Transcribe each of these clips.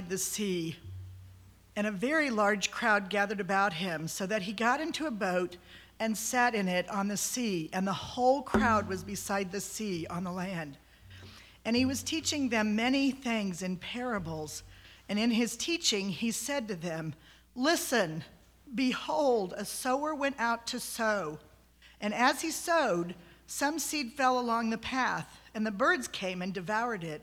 the sea, and a very large crowd gathered about him, so that he got into a boat and sat in it on the sea, and the whole crowd was beside the sea on the land. And he was teaching them many things in parables. And in his teaching, he said to them, Listen, behold, a sower went out to sow. And as he sowed, some seed fell along the path, and the birds came and devoured it.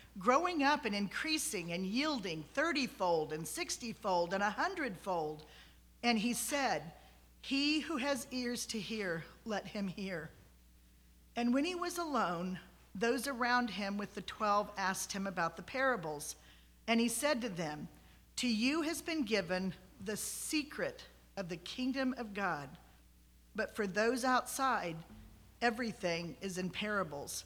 growing up and increasing and yielding thirtyfold and sixtyfold and a hundredfold. And he said, He who has ears to hear, let him hear. And when he was alone, those around him with the twelve asked him about the parables. And he said to them, to you has been given the secret of the kingdom of God. But for those outside, everything is in parables,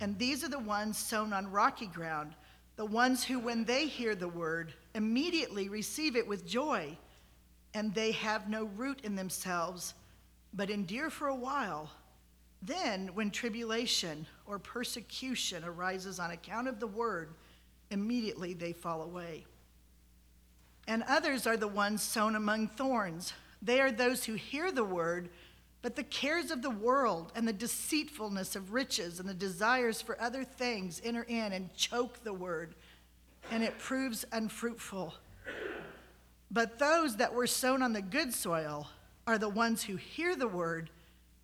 And these are the ones sown on rocky ground, the ones who, when they hear the word, immediately receive it with joy. And they have no root in themselves, but endure for a while. Then, when tribulation or persecution arises on account of the word, immediately they fall away. And others are the ones sown among thorns. They are those who hear the word, but the cares of the world and the deceitfulness of riches and the desires for other things enter in and choke the word, and it proves unfruitful. But those that were sown on the good soil are the ones who hear the word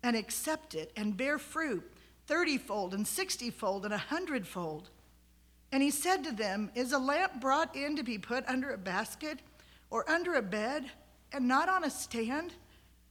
and accept it and bear fruit thirtyfold and sixtyfold and a hundredfold. And he said to them, Is a lamp brought in to be put under a basket or under a bed and not on a stand?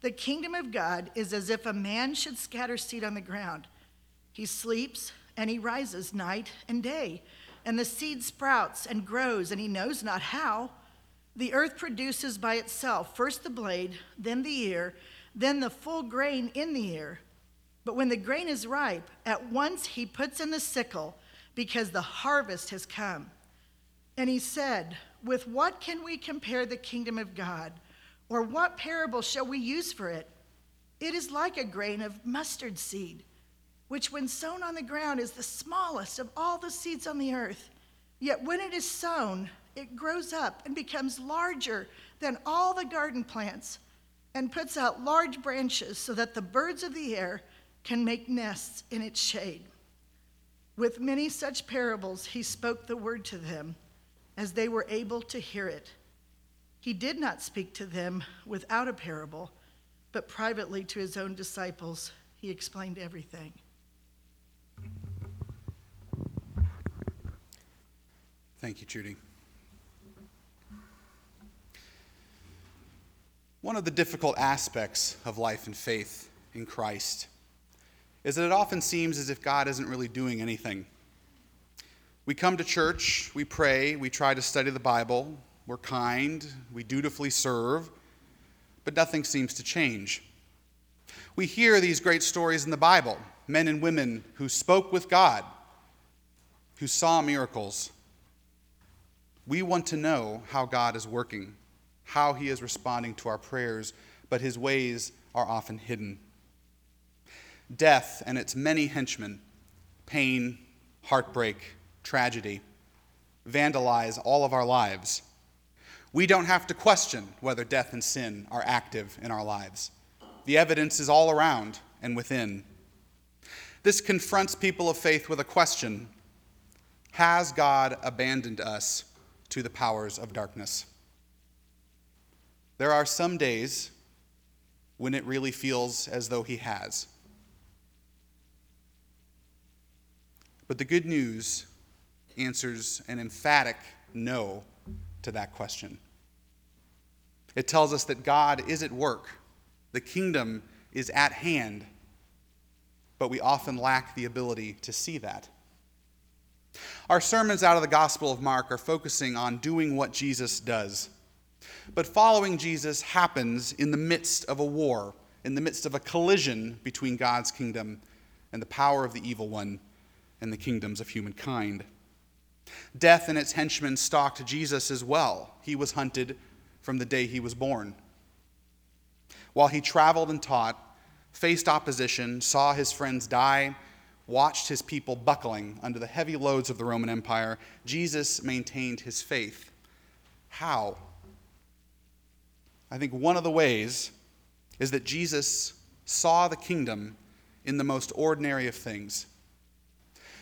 The kingdom of God is as if a man should scatter seed on the ground. He sleeps and he rises night and day, and the seed sprouts and grows, and he knows not how. The earth produces by itself first the blade, then the ear, then the full grain in the ear. But when the grain is ripe, at once he puts in the sickle, because the harvest has come. And he said, With what can we compare the kingdom of God? Or what parable shall we use for it? It is like a grain of mustard seed, which when sown on the ground is the smallest of all the seeds on the earth. Yet when it is sown, it grows up and becomes larger than all the garden plants and puts out large branches so that the birds of the air can make nests in its shade. With many such parables, he spoke the word to them as they were able to hear it. He did not speak to them without a parable, but privately to his own disciples, he explained everything. Thank you, Judy. One of the difficult aspects of life and faith in Christ is that it often seems as if God isn't really doing anything. We come to church, we pray, we try to study the Bible, we're kind, we dutifully serve, but nothing seems to change. We hear these great stories in the Bible men and women who spoke with God, who saw miracles. We want to know how God is working, how he is responding to our prayers, but his ways are often hidden. Death and its many henchmen, pain, heartbreak, tragedy, vandalize all of our lives. We don't have to question whether death and sin are active in our lives. The evidence is all around and within. This confronts people of faith with a question Has God abandoned us to the powers of darkness? There are some days when it really feels as though He has. But the good news answers an emphatic no to that question. It tells us that God is at work, the kingdom is at hand, but we often lack the ability to see that. Our sermons out of the Gospel of Mark are focusing on doing what Jesus does. But following Jesus happens in the midst of a war, in the midst of a collision between God's kingdom and the power of the evil one and the kingdoms of humankind. Death and its henchmen stalked Jesus as well. He was hunted from the day he was born. While he traveled and taught, faced opposition, saw his friends die, watched his people buckling under the heavy loads of the Roman Empire, Jesus maintained his faith. How? I think one of the ways is that Jesus saw the kingdom in the most ordinary of things.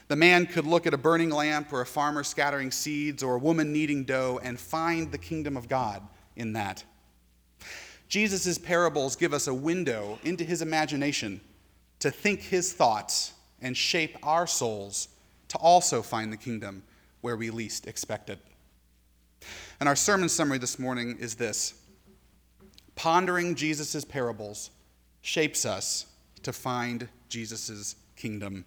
The man could look at a burning lamp or a farmer scattering seeds or a woman kneading dough and find the kingdom of God in that. Jesus' parables give us a window into his imagination to think his thoughts and shape our souls to also find the kingdom where we least expect it. And our sermon summary this morning is this Pondering Jesus' parables shapes us to find Jesus' kingdom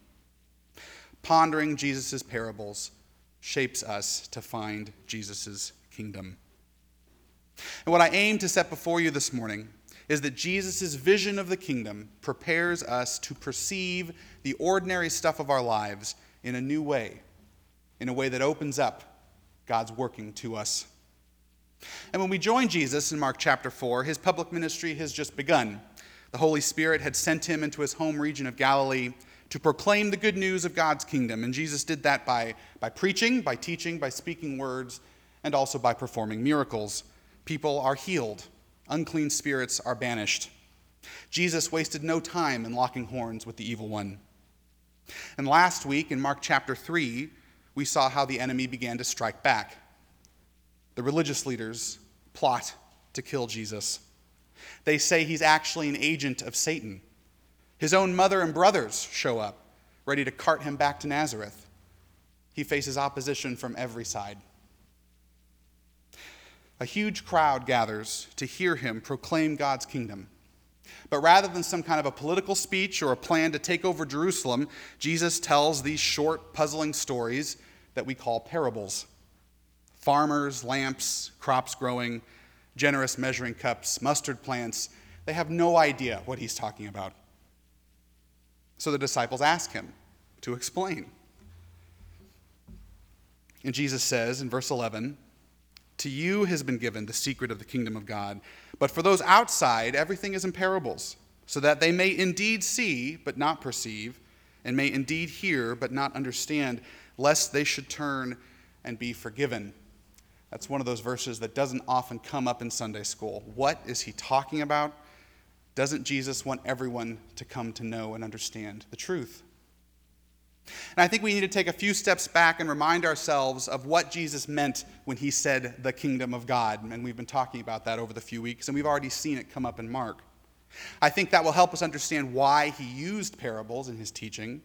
pondering Jesus' parables shapes us to find Jesus' kingdom. And what I aim to set before you this morning is that Jesus' vision of the kingdom prepares us to perceive the ordinary stuff of our lives in a new way, in a way that opens up God's working to us. And when we join Jesus in Mark chapter 4, his public ministry has just begun. The Holy Spirit had sent him into his home region of Galilee to proclaim the good news of God's kingdom. And Jesus did that by, by preaching, by teaching, by speaking words, and also by performing miracles. People are healed, unclean spirits are banished. Jesus wasted no time in locking horns with the evil one. And last week in Mark chapter 3, we saw how the enemy began to strike back. The religious leaders plot to kill Jesus. They say he's actually an agent of Satan his own mother and brothers show up, ready to cart him back to Nazareth. He faces opposition from every side. A huge crowd gathers to hear him proclaim God's kingdom. But rather than some kind of a political speech or a plan to take over Jerusalem, Jesus tells these short, puzzling stories that we call parables farmers, lamps, crops growing, generous measuring cups, mustard plants. They have no idea what he's talking about. So the disciples ask him to explain. And Jesus says in verse 11, To you has been given the secret of the kingdom of God. But for those outside, everything is in parables, so that they may indeed see, but not perceive, and may indeed hear, but not understand, lest they should turn and be forgiven. That's one of those verses that doesn't often come up in Sunday school. What is he talking about? Doesn't Jesus want everyone to come to know and understand the truth? And I think we need to take a few steps back and remind ourselves of what Jesus meant when he said the kingdom of God. And we've been talking about that over the few weeks, and we've already seen it come up in Mark. I think that will help us understand why he used parables in his teaching,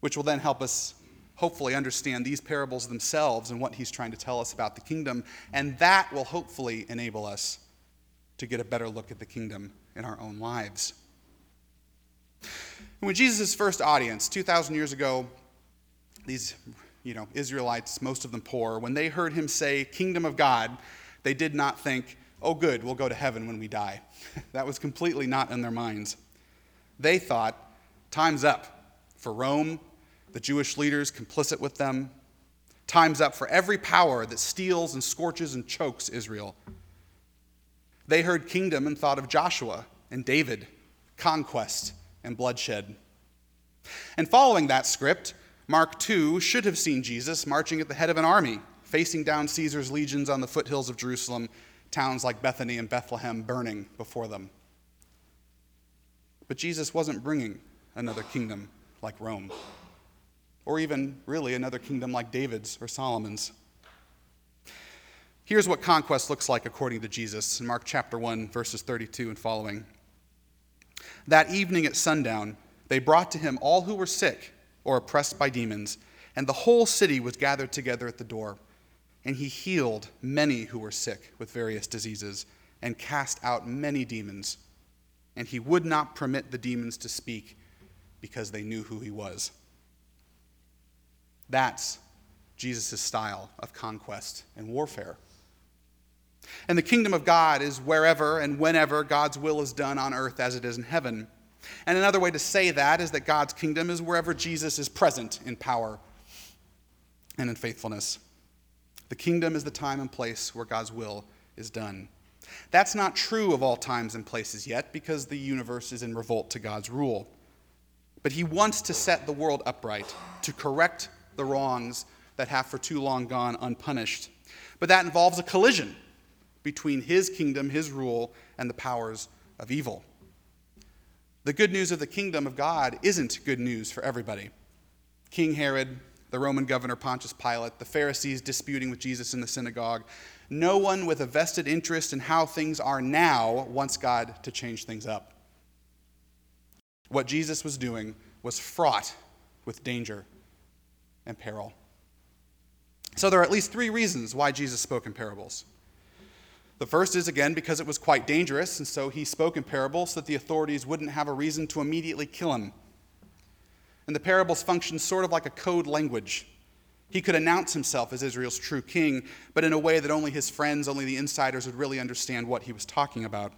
which will then help us hopefully understand these parables themselves and what he's trying to tell us about the kingdom. And that will hopefully enable us to get a better look at the kingdom in our own lives. when Jesus' first audience, 2,000 years ago, these you know, Israelites, most of them poor, when they heard him say, Kingdom of God, they did not think, oh, good, we'll go to heaven when we die. that was completely not in their minds. They thought, time's up for Rome, the Jewish leaders complicit with them. Time's up for every power that steals and scorches and chokes Israel. They heard kingdom and thought of Joshua and David, conquest and bloodshed. And following that script, Mark 2 should have seen Jesus marching at the head of an army, facing down Caesar's legions on the foothills of Jerusalem, towns like Bethany and Bethlehem burning before them. But Jesus wasn't bringing another kingdom like Rome, or even really another kingdom like David's or Solomon's. Here's what conquest looks like according to Jesus in Mark chapter 1, verses 32 and following. That evening at sundown, they brought to him all who were sick or oppressed by demons, and the whole city was gathered together at the door. And he healed many who were sick with various diseases and cast out many demons. And he would not permit the demons to speak because they knew who he was. That's Jesus' style of conquest and warfare. And the kingdom of God is wherever and whenever God's will is done on earth as it is in heaven. And another way to say that is that God's kingdom is wherever Jesus is present in power and in faithfulness. The kingdom is the time and place where God's will is done. That's not true of all times and places yet because the universe is in revolt to God's rule. But he wants to set the world upright, to correct the wrongs that have for too long gone unpunished. But that involves a collision between his kingdom, his rule, and the powers of evil. The good news of the kingdom of God isn't good news for everybody. King Herod, the Roman governor Pontius Pilate, the Pharisees disputing with Jesus in the synagogue, no one with a vested interest in how things are now wants God to change things up. What Jesus was doing was fraught with danger and peril. So there are at least three reasons why Jesus spoke in parables. The first is, again, because it was quite dangerous, and so he spoke in parables so that the authorities wouldn't have a reason to immediately kill him. And the parables functioned sort of like a code language. He could announce himself as Israel's true king, but in a way that only his friends, only the insiders would really understand what he was talking about.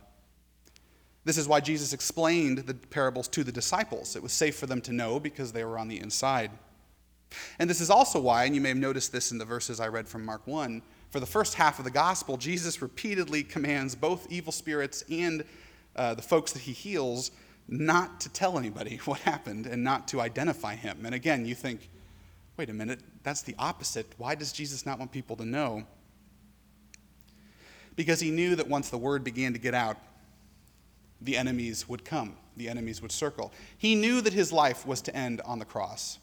This is why Jesus explained the parables to the disciples. It was safe for them to know because they were on the inside. And this is also why, and you may have noticed this in the verses I read from Mark 1, for the first half of the gospel, Jesus repeatedly commands both evil spirits and uh, the folks that he heals not to tell anybody what happened and not to identify him. And again, you think, wait a minute, that's the opposite. Why does Jesus not want people to know? Because he knew that once the word began to get out, the enemies would come, the enemies would circle. He knew that his life was to end on the cross,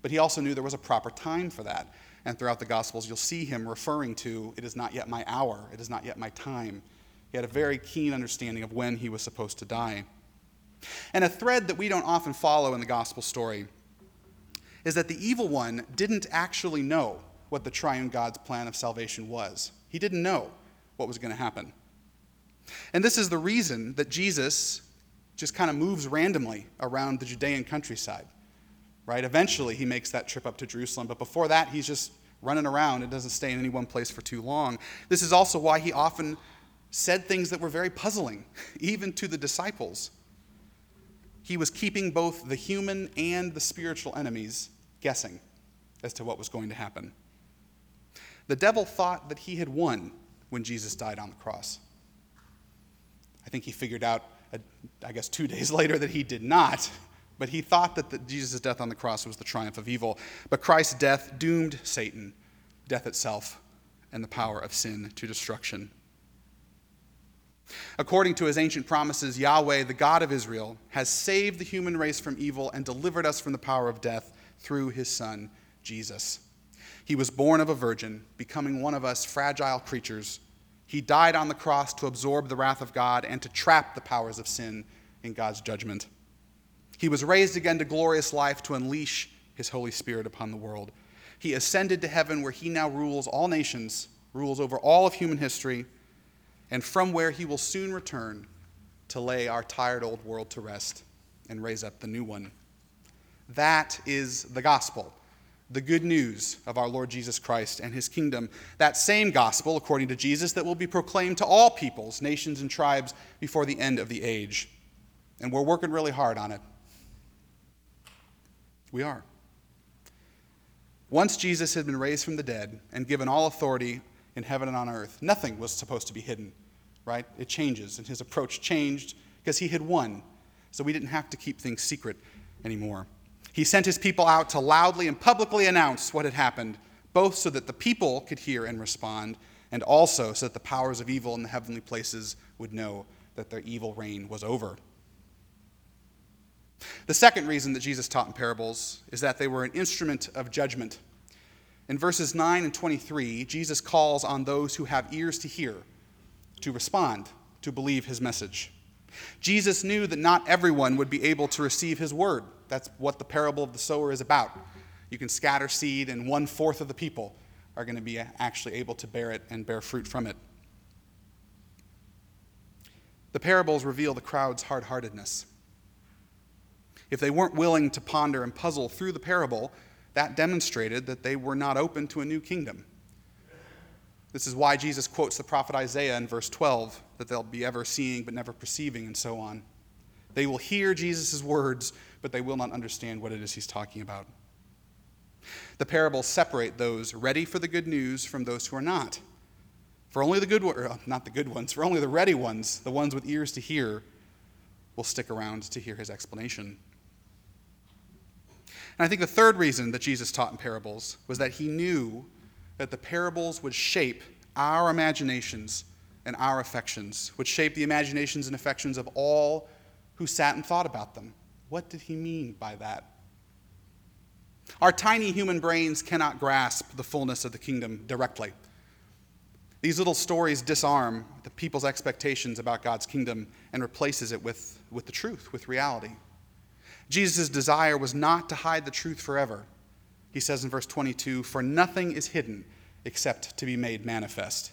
but he also knew there was a proper time for that. And throughout the Gospels, you'll see him referring to, It is not yet my hour, it is not yet my time. He had a very keen understanding of when he was supposed to die. And a thread that we don't often follow in the Gospel story is that the evil one didn't actually know what the triune God's plan of salvation was. He didn't know what was going to happen. And this is the reason that Jesus just kind of moves randomly around the Judean countryside right? Eventually, he makes that trip up to Jerusalem, but before that, he's just running around and doesn't stay in any one place for too long. This is also why he often said things that were very puzzling, even to the disciples. He was keeping both the human and the spiritual enemies guessing as to what was going to happen. The devil thought that he had won when Jesus died on the cross. I think he figured out, uh, I guess, two days later that he did not. But he thought that the, Jesus' death on the cross was the triumph of evil. But Christ's death doomed Satan, death itself, and the power of sin to destruction. According to his ancient promises, Yahweh, the God of Israel, has saved the human race from evil and delivered us from the power of death through his Son, Jesus. He was born of a virgin, becoming one of us fragile creatures. He died on the cross to absorb the wrath of God and to trap the powers of sin in God's judgment. He was raised again to glorious life to unleash his Holy Spirit upon the world. He ascended to heaven where he now rules all nations, rules over all of human history, and from where he will soon return to lay our tired old world to rest and raise up the new one. That is the gospel, the good news of our Lord Jesus Christ and his kingdom. That same gospel, according to Jesus, that will be proclaimed to all peoples, nations, and tribes before the end of the age. And we're working really hard on it. We are. Once Jesus had been raised from the dead and given all authority in heaven and on earth, nothing was supposed to be hidden right? It changes, and his approach changed because he had won. So we didn't have to keep things secret anymore. He sent his people out to loudly and publicly announce what had happened, both so that the people could hear and respond, and also so that the powers of evil in the heavenly places would know that their evil reign was over. The second reason that Jesus taught in parables is that they were an instrument of judgment. In verses 9 and 23, Jesus calls on those who have ears to hear to respond, to believe his message. Jesus knew that not everyone would be able to receive his word. That's what the parable of the sower is about. You can scatter seed, and one fourth of the people are going to be actually able to bear it and bear fruit from it. The parables reveal the crowd's hard heartedness. If they weren't willing to ponder and puzzle through the parable, that demonstrated that they were not open to a new kingdom. This is why Jesus quotes the prophet Isaiah in verse 12 that they'll be ever seeing but never perceiving, and so on. They will hear Jesus' words, but they will not understand what it is he's talking about. The parables separate those ready for the good news from those who are not. For only the good ones, uh, not the good ones, for only the ready ones, the ones with ears to hear, will stick around to hear his explanation. And I think the third reason that Jesus taught in parables was that he knew that the parables would shape our imaginations and our affections, would shape the imaginations and affections of all who sat and thought about them. What did he mean by that? Our tiny human brains cannot grasp the fullness of the kingdom directly. These little stories disarm the people's expectations about God's kingdom and replaces it with, with the truth, with reality. Jesus' desire was not to hide the truth forever. He says in verse 22 For nothing is hidden except to be made manifest,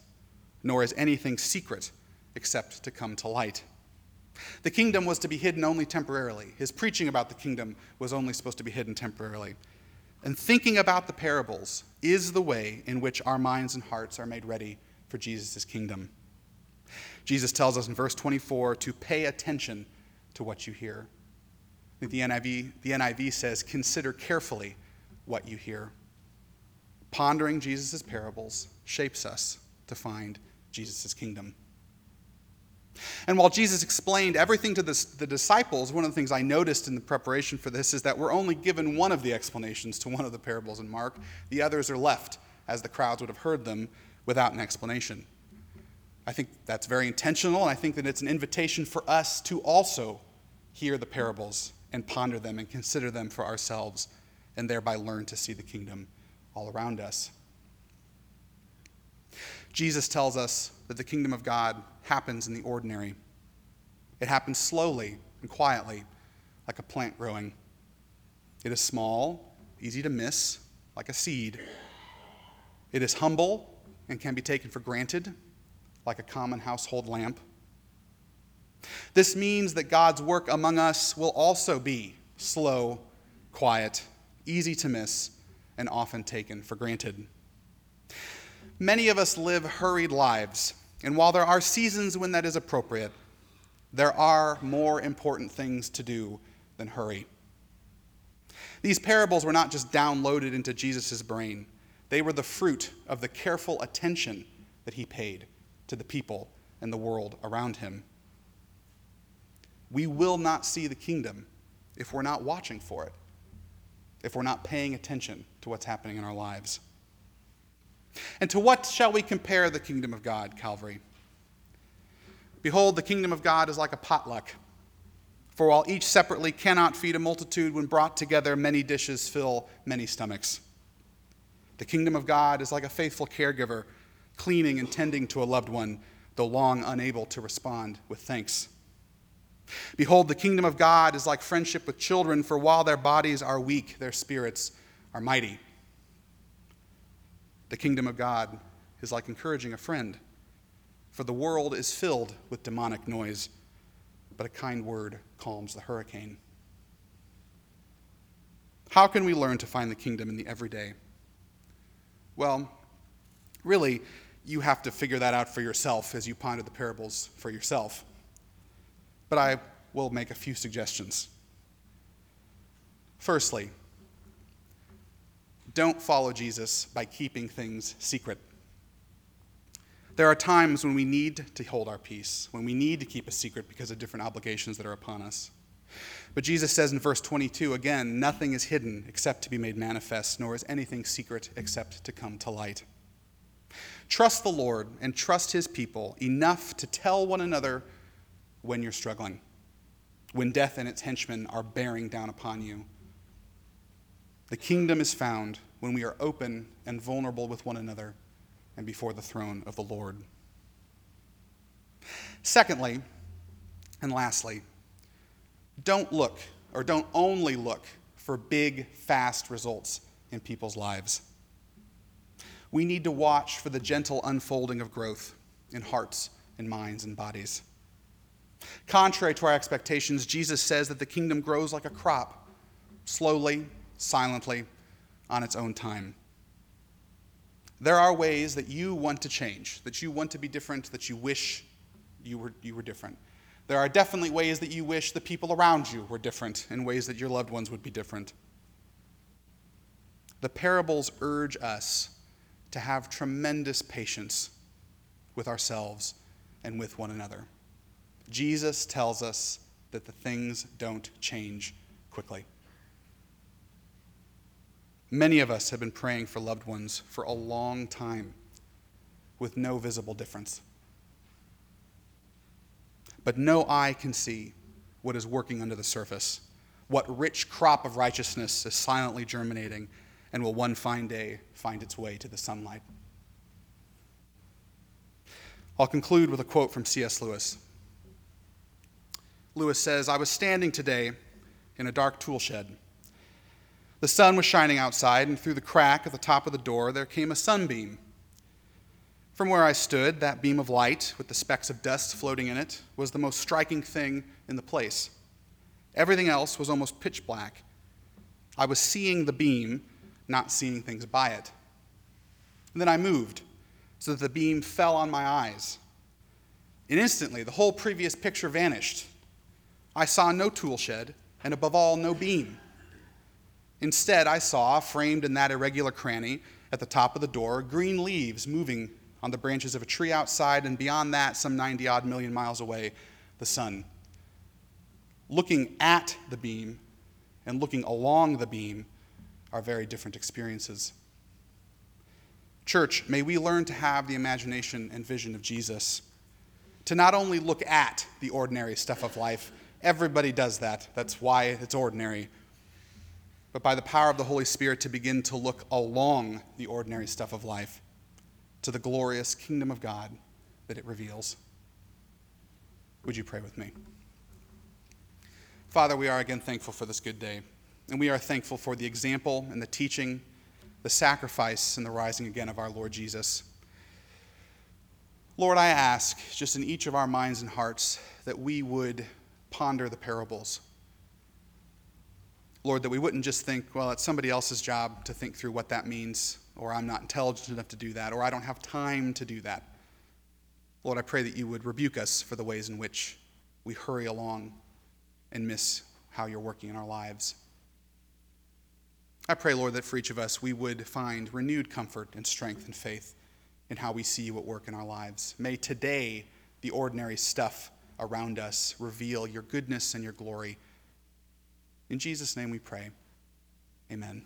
nor is anything secret except to come to light. The kingdom was to be hidden only temporarily. His preaching about the kingdom was only supposed to be hidden temporarily. And thinking about the parables is the way in which our minds and hearts are made ready for Jesus' kingdom. Jesus tells us in verse 24 to pay attention to what you hear. The NIV, the NIV says, Consider carefully what you hear. Pondering Jesus' parables shapes us to find Jesus' kingdom. And while Jesus explained everything to the, the, disciples, one of the things I noticed in the preparation for this is that we're only given one of the explanations to one of the parables in Mark. The others are left, as the crowds would have heard them, without an explanation. I think that's very intentional, and I think that it's an invitation for us to also hear the parables and ponder them and consider them for ourselves, and thereby learn to see the kingdom all around us. Jesus tells us that the kingdom of God happens in the ordinary. It happens slowly and quietly, like a plant growing. It is small, easy to miss, like a seed. It is humble and can be taken for granted, like a common household lamp. This means that God's work among us will also be slow, quiet, easy to miss, and often taken for granted. Many of us live hurried lives, and while there are seasons when that is appropriate, there are more important things to do than hurry. These parables were not just downloaded into Jesus' brain, they were the fruit of the careful attention that he paid to the people and the world around him. We will not see the kingdom if we're not watching for it, if we're not paying attention to what's happening in our lives. And to what shall we compare the kingdom of God, Calvary? Behold, the kingdom of God is like a potluck. For while each separately cannot feed a multitude, when brought together, many dishes fill many stomachs. The kingdom of God is like a faithful caregiver, cleaning and tending to a loved one, though long unable to respond with thanks. Behold, the kingdom of God is like friendship with children, for while their bodies are weak, their spirits are mighty. The kingdom of God is like encouraging a friend, for the world is filled with demonic noise, but a kind word calms the hurricane. How can we learn to find the kingdom in the everyday? Well, really, you have to figure that out for yourself as you ponder the parables for yourself but I will make a few suggestions. Firstly, don't follow Jesus by keeping things secret. There are times when we need to hold our peace, when we need to keep a secret because of different obligations that are upon us. But Jesus says in verse 22 again, nothing is hidden except to be made manifest, nor is anything secret except to come to light. Trust the Lord and trust his people enough to tell one another when you're struggling, when death and its henchmen are bearing down upon you. The kingdom is found when we are open and vulnerable with one another and before the throne of the Lord. Secondly, and lastly, don't look or don't only look for big, fast results in people's lives. We need to watch for the gentle unfolding of growth in hearts and minds and bodies. Contrary to our expectations, Jesus says that the kingdom grows like a crop, slowly, silently, on its own time. There are ways that you want to change, that you want to be different, that you wish you were, you were different. There are definitely ways that you wish the people around you were different, and ways that your loved ones would be different. The parables urge us to have tremendous patience with ourselves and with one another. Jesus tells us that the things don't change quickly. Many of us have been praying for loved ones for a long time with no visible difference. But no eye can see what is working under the surface, what rich crop of righteousness is silently germinating and will one fine day find its way to the sunlight. I'll conclude with a quote from C.S. Lewis. Lewis says, I was standing today in a dark tool shed. The sun was shining outside, and through the crack at the top of the door there came a sunbeam. From where I stood, that beam of light, with the specks of dust floating in it, was the most striking thing in the place. Everything else was almost pitch black. I was seeing the beam, not seeing things by it. And then I moved, so that the beam fell on my eyes. And instantly, the whole previous picture vanished. I saw no tool shed, and above all, no beam. Instead, I saw, framed in that irregular cranny at the top of the door, green leaves moving on the branches of a tree outside, and beyond that, some 90 odd million miles away, the sun. Looking at the beam and looking along the beam are very different experiences. Church, may we learn to have the imagination and vision of Jesus, to not only look at the ordinary stuff of life, everybody does that, that's why it's ordinary but by the power of the Holy Spirit to begin to look along the ordinary stuff of life to the glorious kingdom of God that it reveals. Would you pray with me? Father, we are again thankful for this good day, and we are thankful for the example and the teaching, the sacrifice, and the rising again of our Lord Jesus. Lord, I ask, just in each of our minds and hearts, that we would ponder the parables Lord, that we wouldn't just think, well, it's somebody else's job to think through what that means, or I'm not intelligent enough to do that, or I don't have time to do that. Lord, I pray that you would rebuke us for the ways in which we hurry along and miss how you're working in our lives. I pray, Lord, that for each of us we would find renewed comfort and strength and faith in how we see you at work in our lives. May today the ordinary stuff around us reveal your goodness and your glory in Jesus' name we pray. Amen.